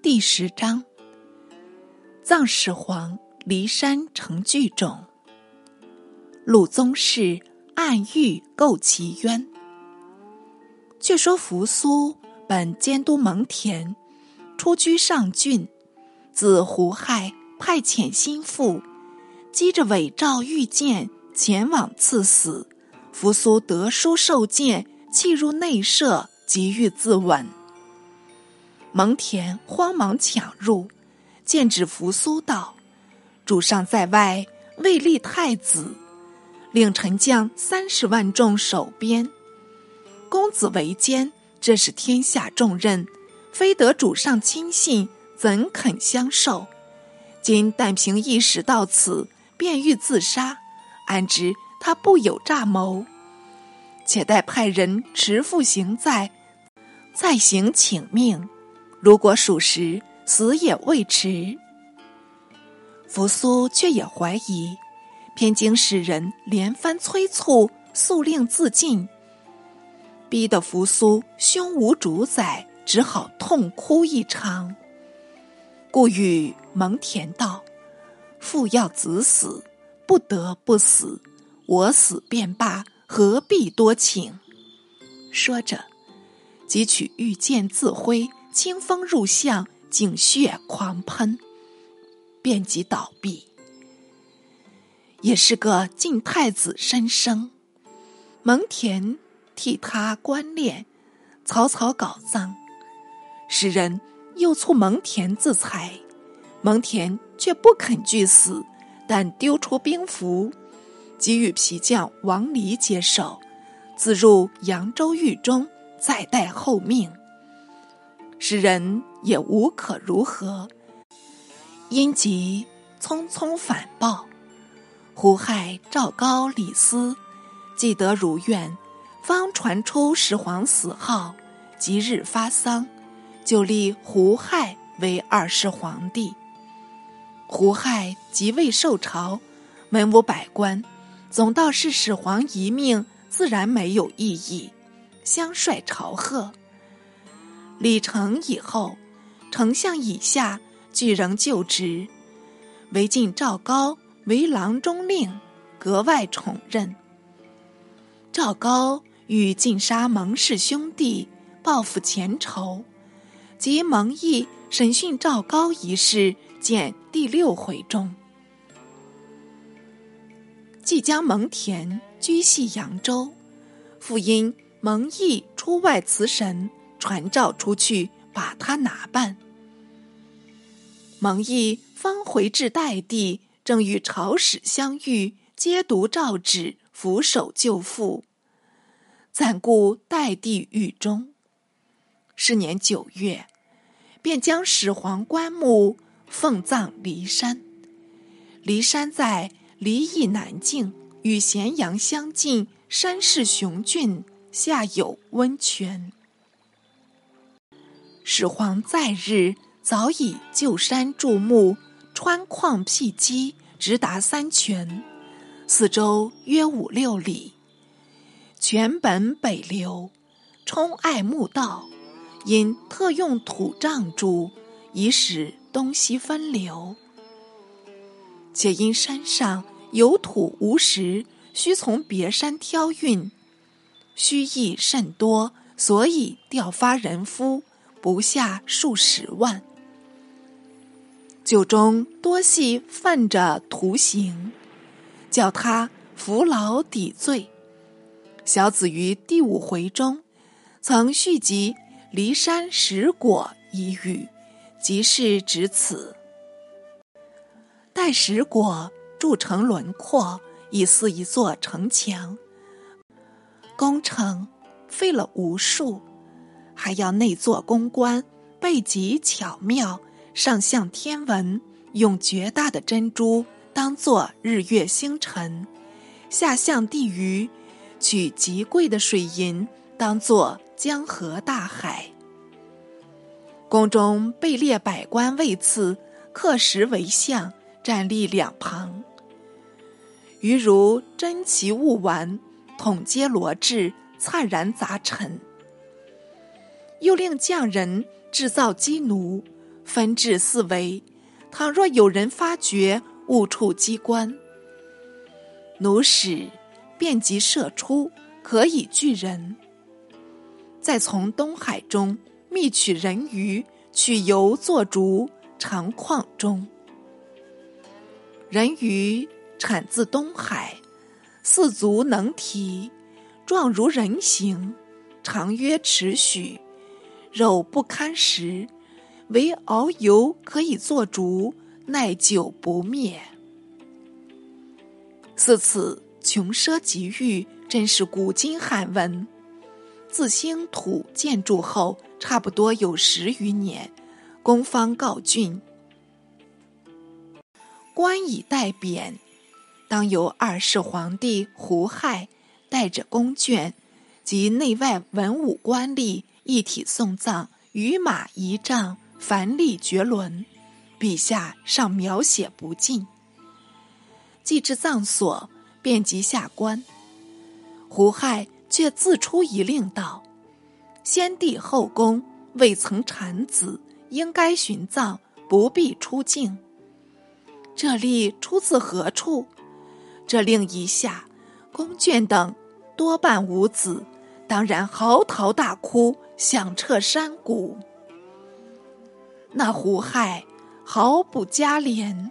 第十章：葬始皇骊山成巨冢。鲁宗室暗喻构其冤。却说扶苏本监督蒙恬，出居上郡，自胡亥派遣心腹，击着伪诏御见前往赐死。扶苏得书受见，弃入内舍，急欲自刎。蒙恬慌忙抢入，见指扶苏道：“主上在外，未立太子，令臣将三十万众守边。公子为监，这是天下重任，非得主上亲信，怎肯相受？今但凭一时到此，便欲自杀，安知他不有诈谋？且待派人持赴行在，再行请命。”如果属实，死也未迟。扶苏却也怀疑，偏经使人连番催促，速令自尽，逼得扶苏胸无主宰，只好痛哭一场。故与蒙恬道：“父要子死，不得不死，我死便罢，何必多请？”说着，即取玉剑自挥。清风入相，景血狂喷，便即倒闭。也是个晋太子申生，蒙恬替他观殓，草草搞葬。使人又促蒙恬自裁，蒙恬却不肯拒死，但丢出兵符，给予皮匠王离接手，自入扬州狱中，再待后命。使人也无可如何，因即匆匆反报。胡亥、赵高、李斯既得如愿，方传出始皇死号，即日发丧，就立胡亥为二世皇帝。胡亥即位受朝，文武百官总道是始皇遗命，自然没有异议，相率朝贺。李成以后，丞相以下俱仍就职，唯晋赵高为郎中令，格外宠任。赵高欲尽杀蒙氏兄弟，报复前仇，及蒙毅审讯赵高一事，见第六回中。即将蒙恬居系扬州，复因蒙毅出外辞神。传召出去，把他拿办。蒙毅方回至代地，正与朝使相遇，皆读诏旨，俯首就父。暂顾代地狱中。是年九月，便将始皇棺木奉葬骊山。骊山在离邑南境，与咸阳相近，山势雄峻，下有温泉。始皇在日早已就山筑墓，穿矿辟基，直达三泉，四周约五六里。泉本北流，冲隘墓道，因特用土障筑，以使东西分流。且因山上有土无石，需从别山挑运，需役甚多，所以调发人夫。不下数十万，酒中多系犯着徒刑，叫他服劳抵罪。小子于第五回中，曾续集骊山石果一语，即是指此。待石果铸成轮廓，已似一座城墙，工程费了无数。还要内做宫冠，背脊巧妙，上象天文，用绝大的珍珠当做日月星辰，下象地鱼，取极贵的水银当做江河大海。宫中被列百官位次，刻石为像，站立两旁，于如珍奇物玩，统皆罗质，灿然杂陈。又令匠人制造机奴，分至四围。倘若有人发觉，误触机关，弩矢便即射出，可以拒人。再从东海中觅取人鱼，取油做竹，长矿中。人鱼产自东海，四足能提，状如人形，长约尺许，肉不堪食，唯熬油可以做竹，耐久不灭。似此穷奢极欲，真是古今罕闻。自兴土建筑后，差不多有十余年，公方告竣。官以待贬，当由二世皇帝胡亥带着宫眷及内外文武官吏一体送葬，于马仪仗，凡立绝伦，笔下尚描写不尽。既至葬所，便即下官。胡亥却自出一令道：“先帝后宫未曾产子，应该寻葬，不必出境。”这令出自何处？这令一下，宫眷等多半无子，当然嚎啕大哭，响彻山谷。那胡亥毫不加怜，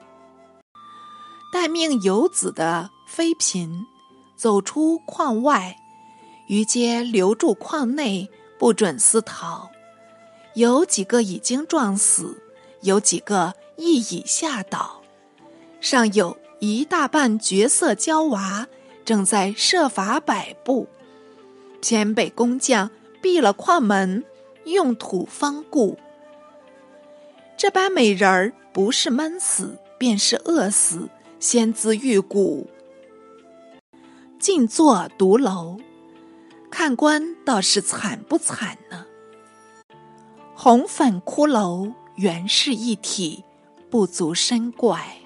待命有子的妃嫔走出矿外，于皆留住矿内，不准私逃。有几个已经撞死，有几个亦已下倒。尚有一大半绝色娇娃正在设法摆布，偏被工匠闭了矿门，用土方固。这般美人儿不是闷死，便是饿死，先自玉骨，静坐独楼，看官倒是惨不惨呢？红粉骷髅原是一体，不足深怪。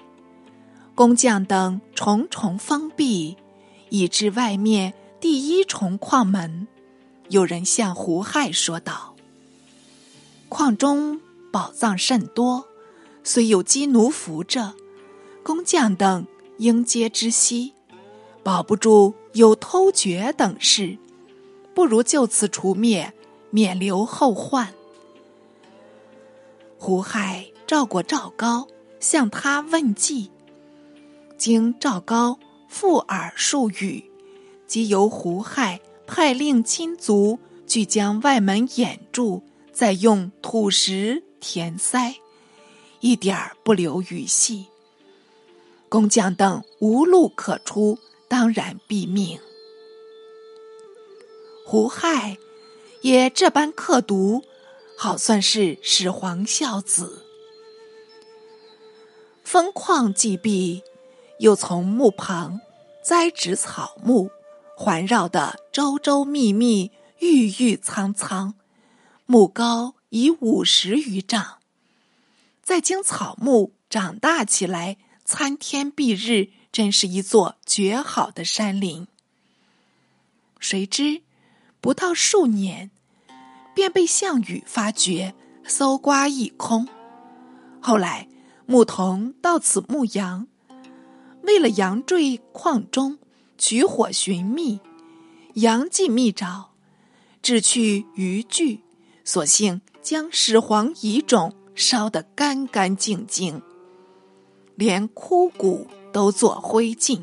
工匠等重重封闭，以致外面第一重矿门。有人向胡亥说道：“矿中宝藏甚多，虽有机奴扶着，工匠等应皆知悉，保不住有偷掘等事，不如就此除灭，免留后患。”胡亥召过赵高，向他问计。经赵高附耳数语，即由胡亥派令亲族俱将外门掩住，再用土石填塞，一点儿不留余隙。工匠等无路可出，当然毙命。胡亥也这般刻毒，好算是始皇孝子。封矿既毕。又从墓旁栽植草木，环绕的周周密密，郁郁苍苍，木高已五十余丈。再经草木长大起来，参天蔽日，真是一座绝好的山林。谁知不到数年，便被项羽发觉，搜刮一空。后来牧童到此牧羊。为了羊坠矿中，取火寻觅，羊尽觅着，只去渔具，索性将始皇遗冢烧得干干净净，连枯骨都做灰烬。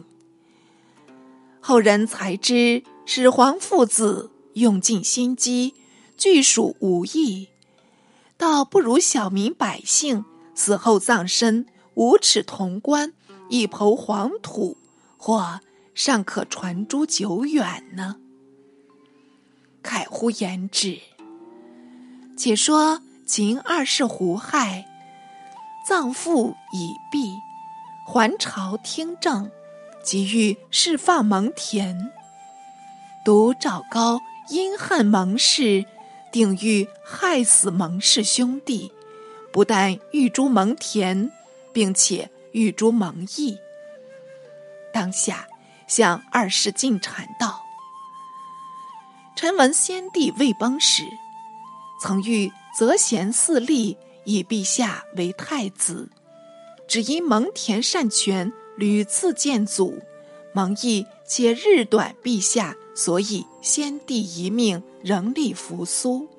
后人才知始皇父子用尽心机，俱属无益，倒不如小民百姓死后葬身五尺铜棺。一抔黄土，或尚可传诸久远呢。慨乎言之。且说秦二世胡亥，葬父已毕，还朝听政，即欲释放蒙恬。独赵高因恨蒙氏，定欲害死蒙氏兄弟，不但欲诛蒙恬，并且。欲诛蒙毅，当下向二世进谗道：“臣闻先帝未崩时，曾欲择贤四立以陛下为太子，只因蒙恬擅权，屡次见阻，蒙毅且日短陛下，所以先帝遗命，仍立扶苏。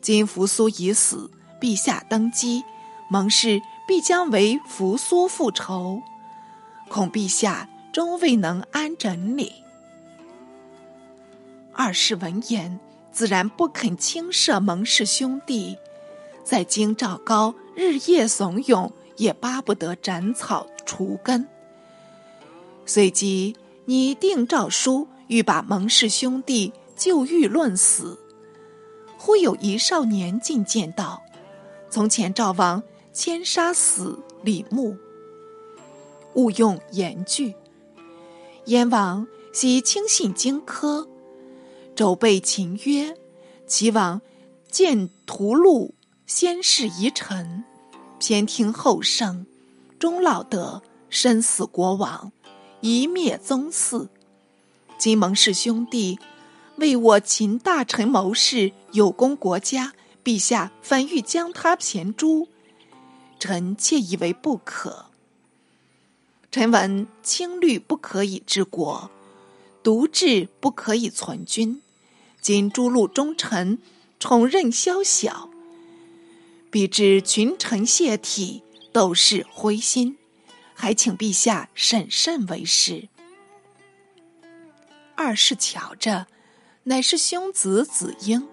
今扶苏已死，陛下登基，蒙氏必将为扶苏复仇，恐陛下终未能安枕礼。二世闻言，自然不肯轻赦蒙氏兄弟，在京兆高日夜怂恿，也巴不得斩草除根。随即拟定诏书，欲把蒙氏兄弟就狱论死。忽有一少年进谏道：“从前赵王先杀死李牧，勿用言句。燕王喜轻信荆轲，周备秦曰：‘齐王见屠戮，先世遗臣，偏听后圣，终老得身死国亡，一灭宗嗣。今蒙氏兄弟。’”为我秦大臣谋士，有功国家，陛下反欲将他骈诛，臣妾以为不可。臣闻清律不可以治国，独治不可以存君。今诸路忠臣宠任宵小，必致群臣泄体，斗士灰心，还请陛下审慎为是。二是瞧着。乃是兄子子婴，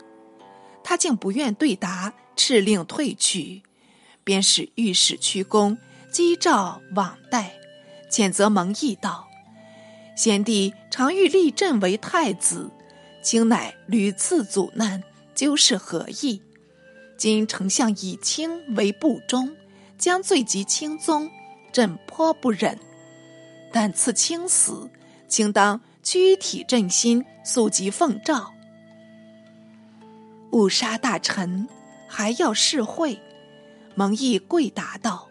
他竟不愿对答，敕令退去，便使御史屈躬击诏往代，谴责蒙毅道：“先帝常欲立朕为太子，卿乃屡次阻难，究是何意？今丞相以卿为不忠，将罪及卿宗，朕颇不忍。但赐卿死，卿当。”躯体振心，速即奉诏。误杀大臣，还要示惠。蒙毅跪答道：“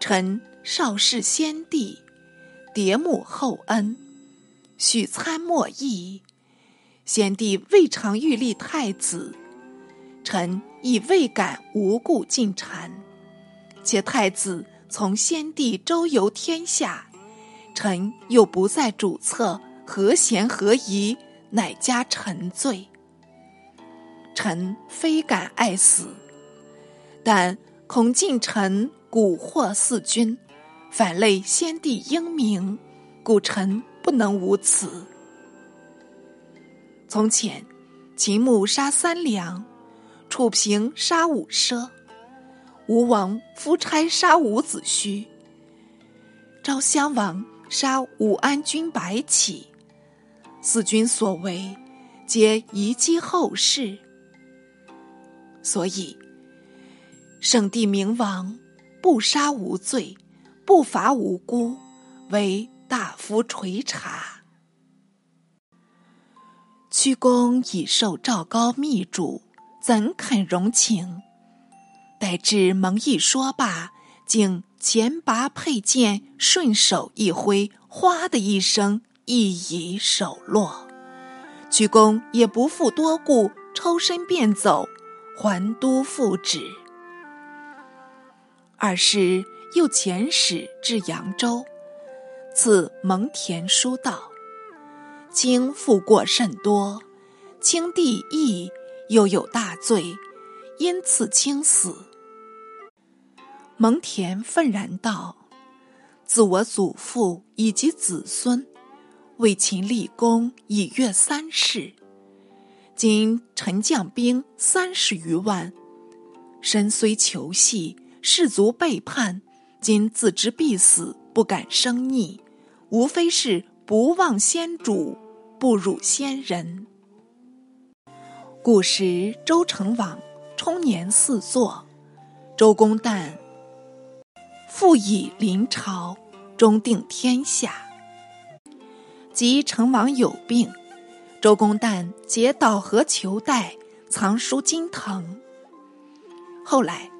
臣少事先帝，迭母厚恩，许参莫议。先帝未尝欲立太子，臣亦未敢无故进谗。且太子从先帝周游天下。”臣又不在主侧，何嫌何疑？乃加臣罪。臣非敢爱死，但恐近臣蛊惑四君，反类先帝英明，故臣不能无此。从前，秦穆杀三良，楚平杀五奢，吴王夫差杀伍子胥，昭襄王。杀武安君白起，四君所为，皆遗迹后世。所以，圣帝明王不杀无罪，不罚无辜，为大夫垂察。屈公已受赵高密嘱，怎肯容情？待至蒙毅说罢，竟。前拔佩剑，顺手一挥，哗的一声，一已手落。屈公也不复多顾，抽身便走，还都复旨。二是又遣使至扬州，赐蒙恬书道：“卿负过甚多，卿弟义又有大罪，因赐卿死。”蒙恬愤然道：“自我祖父以及子孙，为秦立功以阅三世。今臣将兵三十余万，身虽求系，士卒背叛，今自知必死，不敢生逆，无非是不忘先主，不辱先人。古时周成王冲年四座，周公旦。”复以临朝，终定天下。及成王有病，周公旦结岛河求代，藏书金藤。后来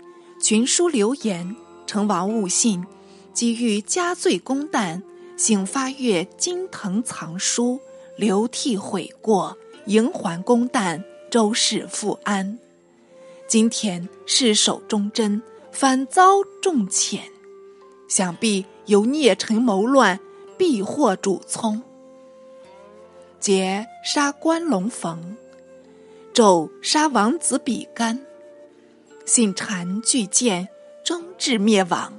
群书流言，成王误信，即欲加罪公旦，醒发阅金藤藏书，流涕悔过，迎还公旦，周氏复安。今天是守忠贞，反遭重谴，想必由孽臣谋乱，必获主聪。桀杀关龙逢，纣杀王子比干，信谗拒谏，终至灭亡。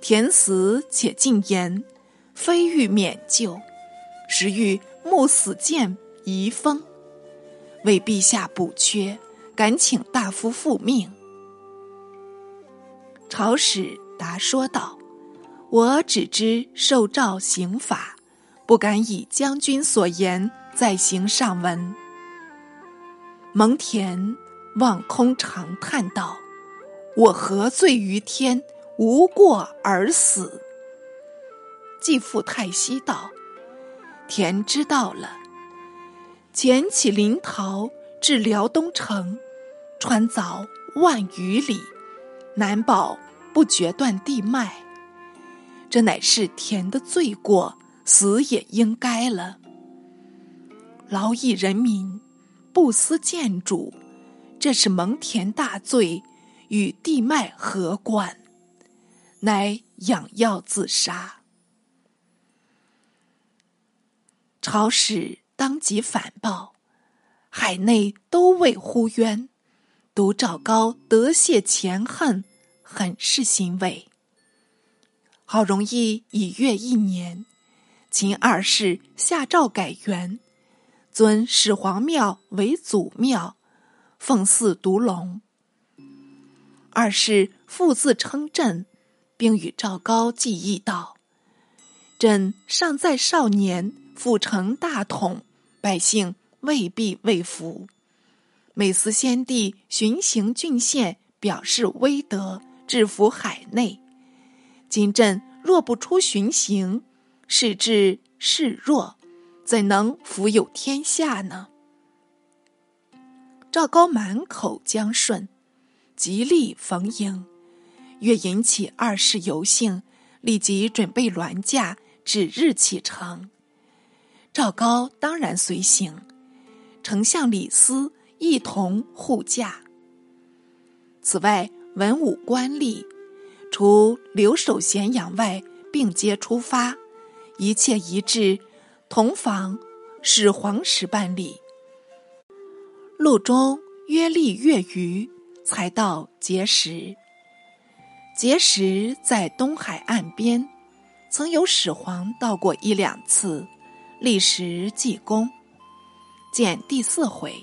田死且尽言，非欲免救，实欲慕死谏遗风，为陛下补缺，敢请大夫复命。朝使答说道：“我只知受诏刑法。”不敢以将军所言再行上文。蒙恬望空长叹道：“我何罪于天，无过而死？”继父太息道：“田知道了。捡起灵桃至辽东城，穿凿万余里，难保不决断地脉。这乃是田的罪过。”死也应该了。劳役人民，不思建主，这是蒙恬大罪，与地脉何关？乃养药自杀。朝使当即反报，海内都为呼冤，独赵高得泄前恨，很是欣慰。好容易已越一年。秦二世下诏改元，尊始皇庙为祖庙，奉祀独龙。二是复自称朕，并与赵高计议道：“朕尚在少年，复成大统，百姓未必畏服。每思先帝巡行郡县，表示威德，制服海内。今朕若不出巡行。”是智是弱，怎能福有天下呢？赵高满口将顺，极力逢迎，越引起二世游幸，立即准备銮驾，指日启程。赵高当然随行，丞相李斯一同护驾。此外，文武官吏除留守咸阳外，并皆出发。一切一致，同房始皇时办理。路中约历月余，才到碣石。碣石在东海岸边，曾有始皇到过一两次，历时济功，见第四回。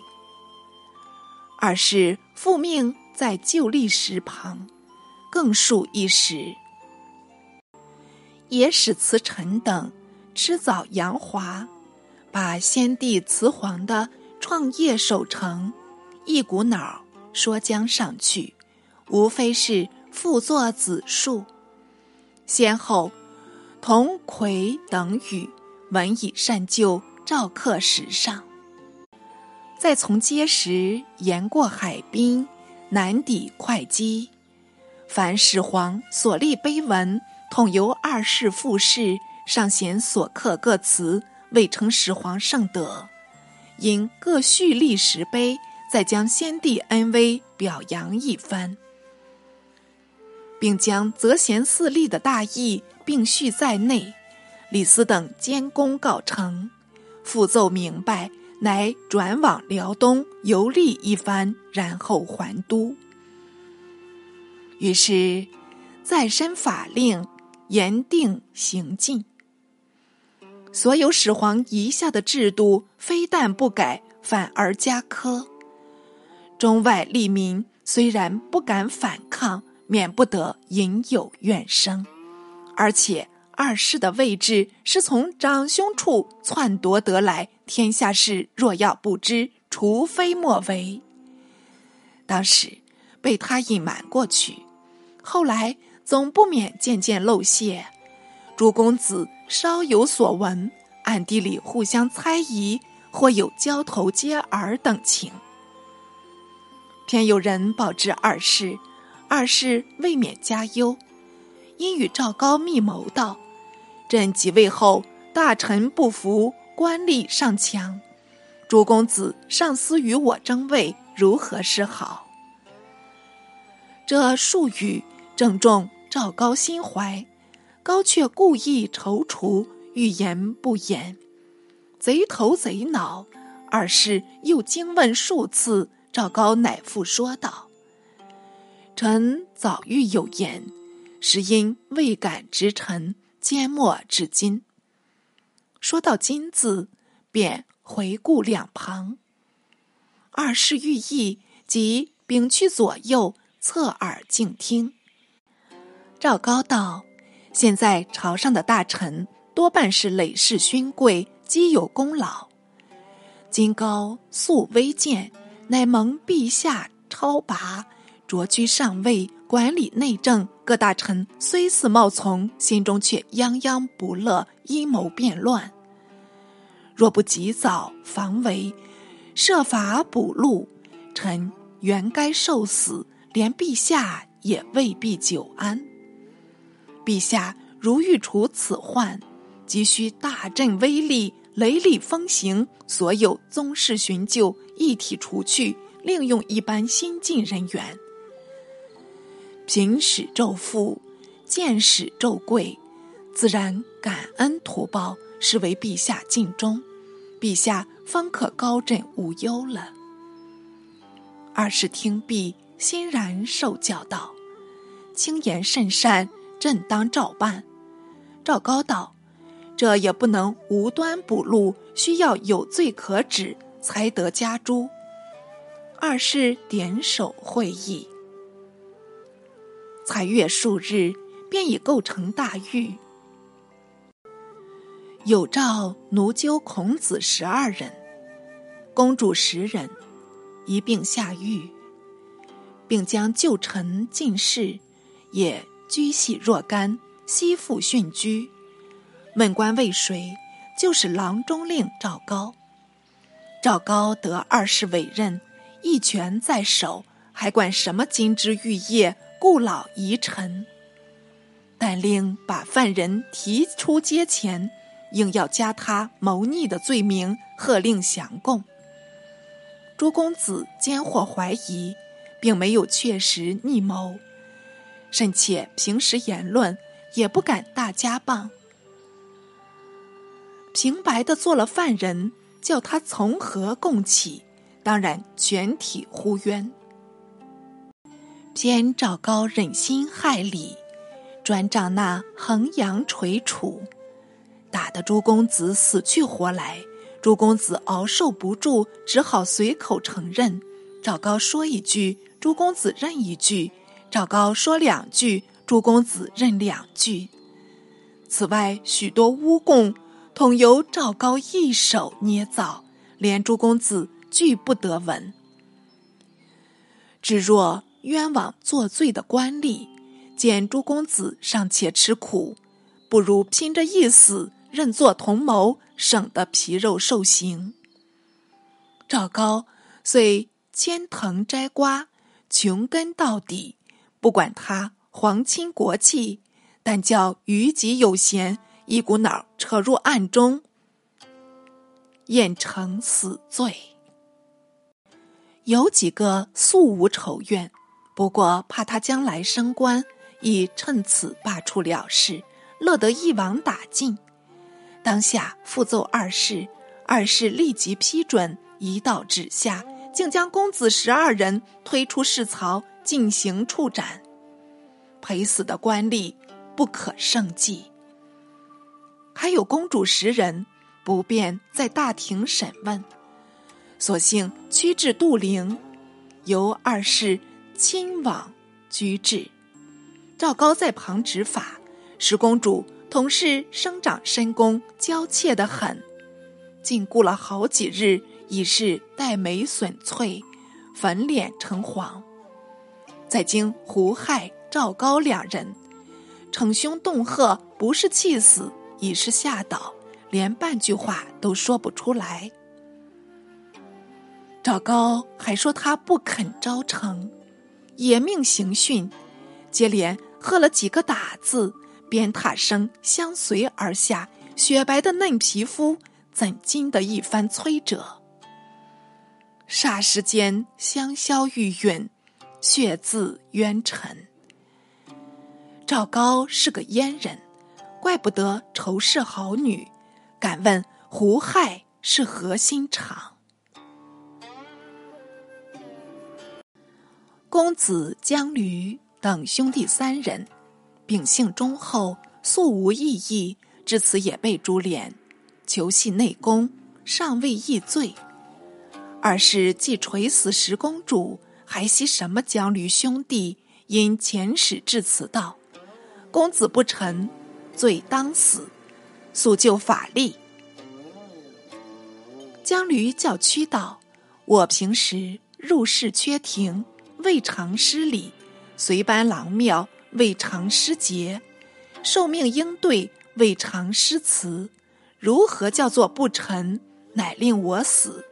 二是复命在旧历石旁，更数一时。也使慈臣等吃早扬华，把先帝慈皇的创业守成一股脑说将上去，无非是复作子述，先后同魁等语，文以善就，照刻石上。再从碣石沿过海滨，南抵会稽，凡始皇所立碑文。统由二世复世上贤所刻各词，未称始皇圣德，因各叙立石碑，再将先帝恩威表扬一番，并将择贤四立的大义并叙在内。李斯等监功告成，复奏明白，乃转往辽东游历一番，然后还都。于是再申法令。严定行进，所有始皇遗下的制度，非但不改，反而加苛。中外利民虽然不敢反抗，免不得隐有怨声。而且二世的位置是从长兄处篡夺得来，天下事若要不知，除非莫为。当时被他隐瞒过去，后来。总不免渐渐露馅，诸公子稍有所闻，暗地里互相猜疑，或有交头接耳等情。偏有人报知二世，二世未免加忧，因与赵高密谋道：“朕即位后，大臣不服，官吏尚强，诸公子尚思与我争位，如何是好？”这数语正中赵高心怀，高却故意踌躇，欲言不言，贼头贼脑。二世又惊问数次，赵高乃复说道：“臣早欲有言，实因未敢直陈，缄默至今。”说到“今”字，便回顾两旁。二是寓意，即屏去左右，侧耳静听。赵高道：“现在朝上的大臣多半是累世勋贵，积有功劳。今高素微贱，乃蒙陛下超拔，擢居上位，管理内政。各大臣虽似冒从，心中却泱泱不乐，阴谋变乱。若不及早防围。”设法补路，臣原该受死，连陛下也未必久安。陛下如欲除此患，急需大振威力，雷厉风行，所有宗室寻旧一体除去，另用一般新进人员。平使骤富，见使骤贵，自然感恩图报，是为陛下尽忠。陛下。方可高枕无忧了。二是听毕，欣然受教道：“轻言甚善，朕当照办。”赵高道：“这也不能无端补录，需要有罪可指，才得加诛。”二是点首会议。才月数日，便已构成大狱。有诏奴纠孔子十二人，公主十人，一并下狱，并将旧臣进士也拘系若干，悉复训居。问官为谁？就是郎中令赵高。赵高得二世委任，一权在手，还管什么金枝玉叶、故老遗臣？但令把犯人提出阶前。硬要加他谋逆的罪名，喝令降供。朱公子兼或怀疑，并没有确实逆谋，甚且平时言论也不敢大加谤，平白的做了犯人，叫他从何供起？当然全体呼冤。偏赵高忍心害李，专仗那衡阳垂楚。打得朱公子死去活来，朱公子熬受不住，只好随口承认。赵高说一句，朱公子认一句；赵高说两句，朱公子认两句。此外许多诬供，统由赵高一手捏造，连朱公子俱不得闻。只若冤枉作罪的官吏，见朱公子尚且吃苦，不如拼着一死。认作同谋，省得皮肉受刑。赵高遂牵藤摘瓜，穷根到底，不管他皇亲国戚，但叫余己有嫌，一股脑扯入案中，验成死罪。有几个素无仇怨，不过怕他将来升官，已趁此罢黜了事，乐得一网打尽。当下复奏二世，二世立即批准，一道旨下，竟将公子十二人推出市曹，进行处斩。陪死的官吏不可胜计。还有公主十人，不便在大庭审问，索性屈至杜陵，由二世亲往居治。赵高在旁执法，十公主。同是生长深宫，娇怯的很。禁锢了好几日，已是黛眉损翠，粉脸成黄。再经胡亥、赵高两人，逞凶动吓，不是气死，已是吓倒，连半句话都说不出来。赵高还说他不肯招成，也命刑讯，接连喝了几个打字。鞭挞声相随而下，雪白的嫩皮肤怎经得一番摧折？霎时间香消玉殒，血渍冤臣。赵高是个阉人，怪不得仇视好女。敢问胡亥是何心肠？公子姜驴等兄弟三人，秉性忠厚，素无异议，至此也被株连，求系内宫，尚未议罪。二是既垂死十公主，还惜什么姜驴兄弟？因遣使至此道。公子不臣，罪当死，速就法力。江驴叫屈道：“我平时入室缺庭，未尝失礼；随班郎庙，未尝失节；受命应对，未尝失辞。如何叫做不臣？乃令我死。”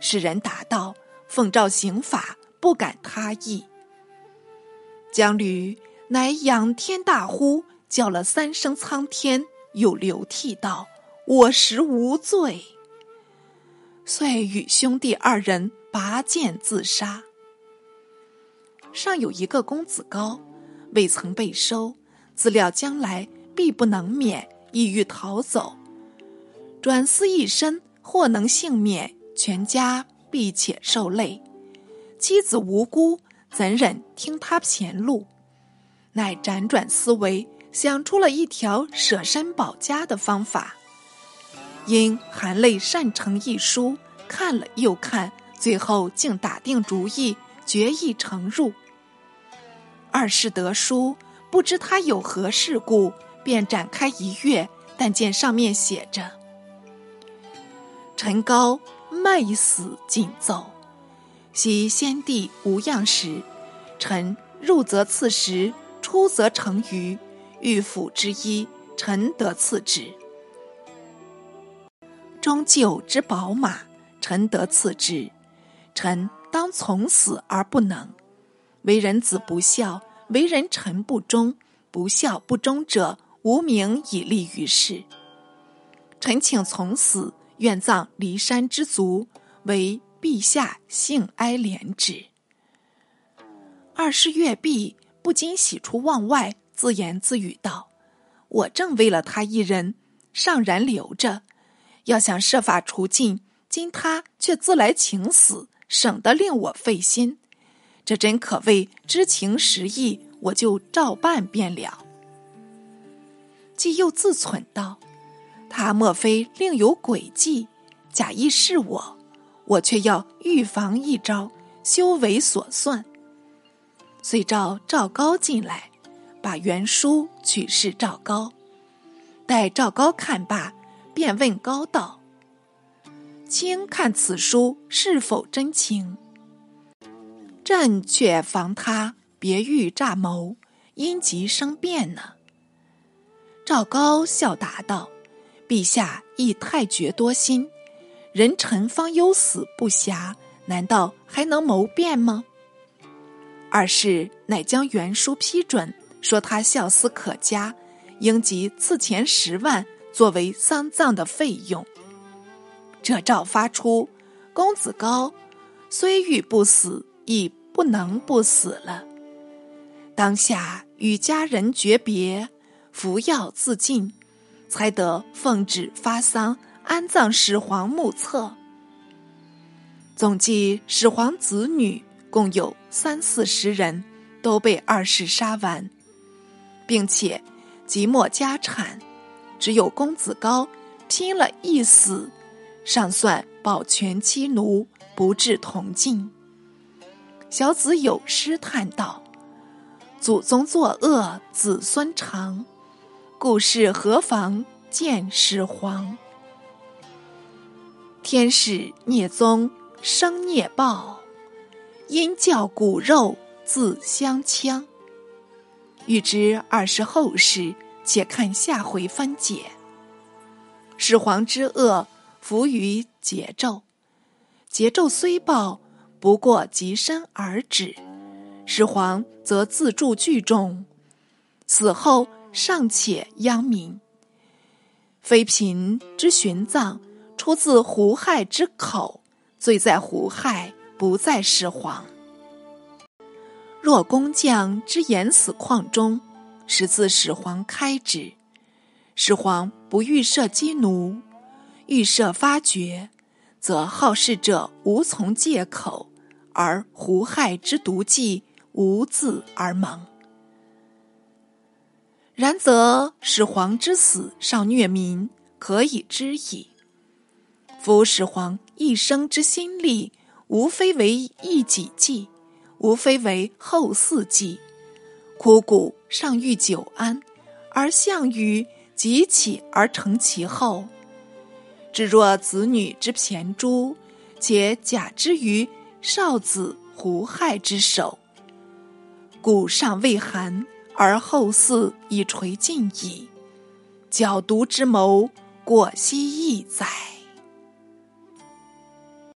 世人答道：“奉诏刑法，不敢他意。”江驴。乃仰天大呼，叫了三声苍天，又流涕道：“我实无罪。”遂与兄弟二人拔剑自杀。尚有一个公子高，未曾被收，自料将来必不能免，意欲逃走。转思一身，或能幸免，全家必且受累。妻子无辜，怎忍听他骈录？乃辗转思维，想出了一条舍身保家的方法。因含泪善成一书，看了又看，最后竟打定主意，决意成入。二世得书，不知他有何事故，便展开一阅，但见上面写着：“陈高卖死谨奏，昔先帝无恙时，臣入则赐食。”出则成鱼，御府之一，臣得赐之；中就之宝马，臣得赐之。臣当从死而不能。为人子不孝，为人臣不忠，不孝不忠者，无名以立于世。臣请从死，愿葬骊山之族，为陛下幸哀怜之。二世月毕。不禁喜出望外，自言自语道：“我正为了他一人，尚然留着，要想设法除尽，今他却自来请死，省得令我费心。这真可谓知情识意，我就照办便了。”既又自忖道：“他莫非另有诡计，假意是我？我却要预防一招，修为所算。”遂召赵高进来，把原书取示赵高。待赵高看罢，便问高道：“卿看此书是否真情？”朕却防他别欲诈谋，因急生变呢。赵高笑答道：“陛下亦太绝多心，人臣方忧死不暇，难道还能谋变吗？”二是乃将原书批准，说他孝思可嘉，应即赐钱十万作为丧葬的费用。这诏发出，公子高虽欲不死，亦不能不死了。当下与家人诀别，服药自尽，才得奉旨发丧，安葬始皇墓侧。总计始皇子女。共有三四十人都被二世杀完，并且即没家产，只有公子高拼了一死，尚算保全妻奴，不致同尽。小子有诗叹道：“祖宗作恶，子孙长，故事何妨见始皇？天使孽宗生孽报。”因教骨肉自相戕。欲知二世后事，且看下回分解。始皇之恶，伏于桀纣。桀纣虽暴，不过及身而止。始皇则自铸聚众，死后尚且殃民。妃嫔之殉葬，出自胡亥之口，罪在胡亥。不在始皇。若工匠之言死矿中，始自始皇开之。始皇不欲设激奴，欲设发掘，则好事者无从借口，而胡亥之毒计无自而萌。然则始皇之死尚虐民，可以知矣。夫始皇一生之心力，无非为一己计，无非为后嗣计。枯骨尚欲久安，而项羽急起而成其后。至若子女之骈诛，且假之于少子胡亥之手，骨尚未寒。而后嗣已垂尽矣，狡毒之谋，果惜亦哉！